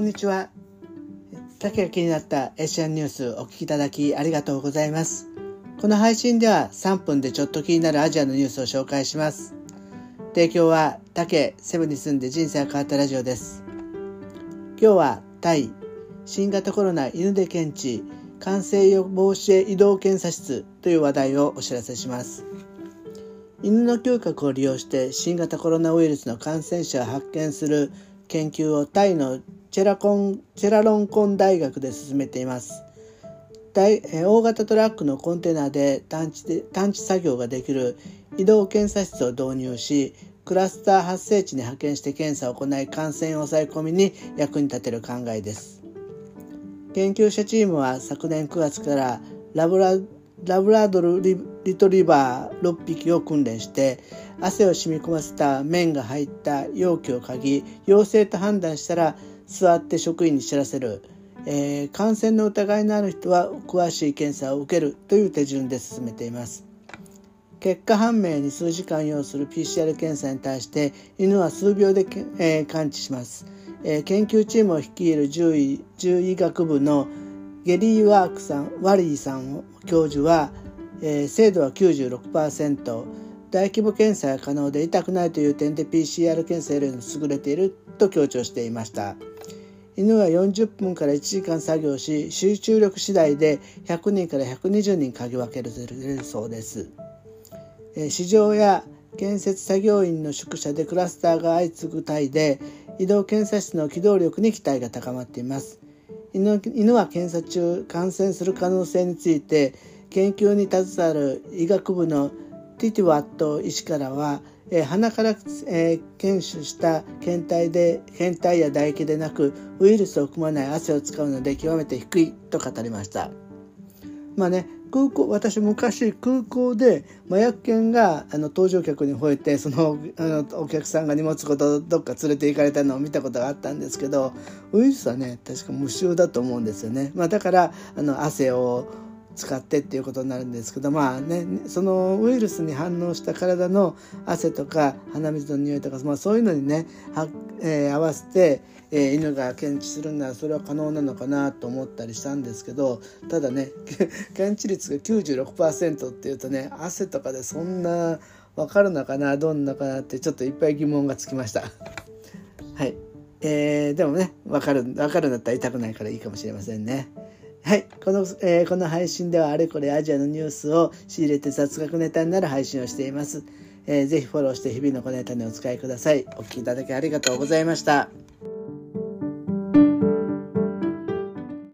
こんにちは。竹が気になったエシアンニュースお聞きいただきありがとうございます。この配信では3分でちょっと気になるアジアのニュースを紹介します。提供は竹セブに住んで人生が変わったラジオです。今日はタイ新型コロナ犬で検知感染予防止へ移動検査室という話題をお知らせします。犬の嗅覚を利用して新型コロナウイルスの感染者を発見する研究をタイのチェラコンチェラロンコン大学で進めています。大大型トラックのコンテナで探知で探知作業ができる移動検査室を導入し、クラスター発生地に派遣して検査を行い感染抑え込みに役に立てる考えです。研究者チームは昨年9月からラブララブラドルリトリバー6匹を訓練して汗を染み込ませた麺が入った容器を嗅ぎ陽性と判断したら座って職員に知らせる、えー、感染の疑いのある人は詳しい検査を受けるという手順で進めています。結果判明に数時間要する PCR 検査に対して犬は数秒で、えー、感知します、えー、研究チームを率いる獣医獣医学部のゲリー・ワークさんワリーさん教授は、えー、精度は96%大規模検査が可能で痛くないという点で PCR 検査よりも優れていると強調していました。犬は40分から1時間作業し集中力次第で100人から120人嗅ぎ分けるそうです、え、市場や建設作業員の宿舎でクラスターが相次ぐタイで移動検査室の機動力に期待が高まっています。犬犬は検査中感染する可能性について研究に携わる医学部のティティワット医師からは、えー、鼻から、えー、検出した検体で検体や唾液でなくウイルスを含まない汗を使うので極めて低いと語りました。まあね空港私昔空港で麻薬犬があの搭乗客に吠えてそのあのお客さんが荷物ごとどっか連れて行かれたのを見たことがあったんですけどウイルスはね確か無臭だと思うんですよね、まあ、だからあの汗を使ってっていうことになるんですけどまあねそのウイルスに反応した体の汗とか鼻水の匂いとか、まあ、そういうのにねは、えー、合わせて、えー、犬が検知するならそれは可能なのかなと思ったりしたんですけどただね 検知率が96%っていうとね汗とかでそんな分かるのかなどんなかなってちょっといっぱい疑問がつきました。はいえー、でもね分かる分かるんだったら痛くないからいいかもしれませんね。はい。この、えー、この配信ではあれこれアジアのニュースを仕入れて雑学ネタになる配信をしています。えー、ぜひフォローして日々の小ネタにお使いください。お聴きいただきありがとうございました。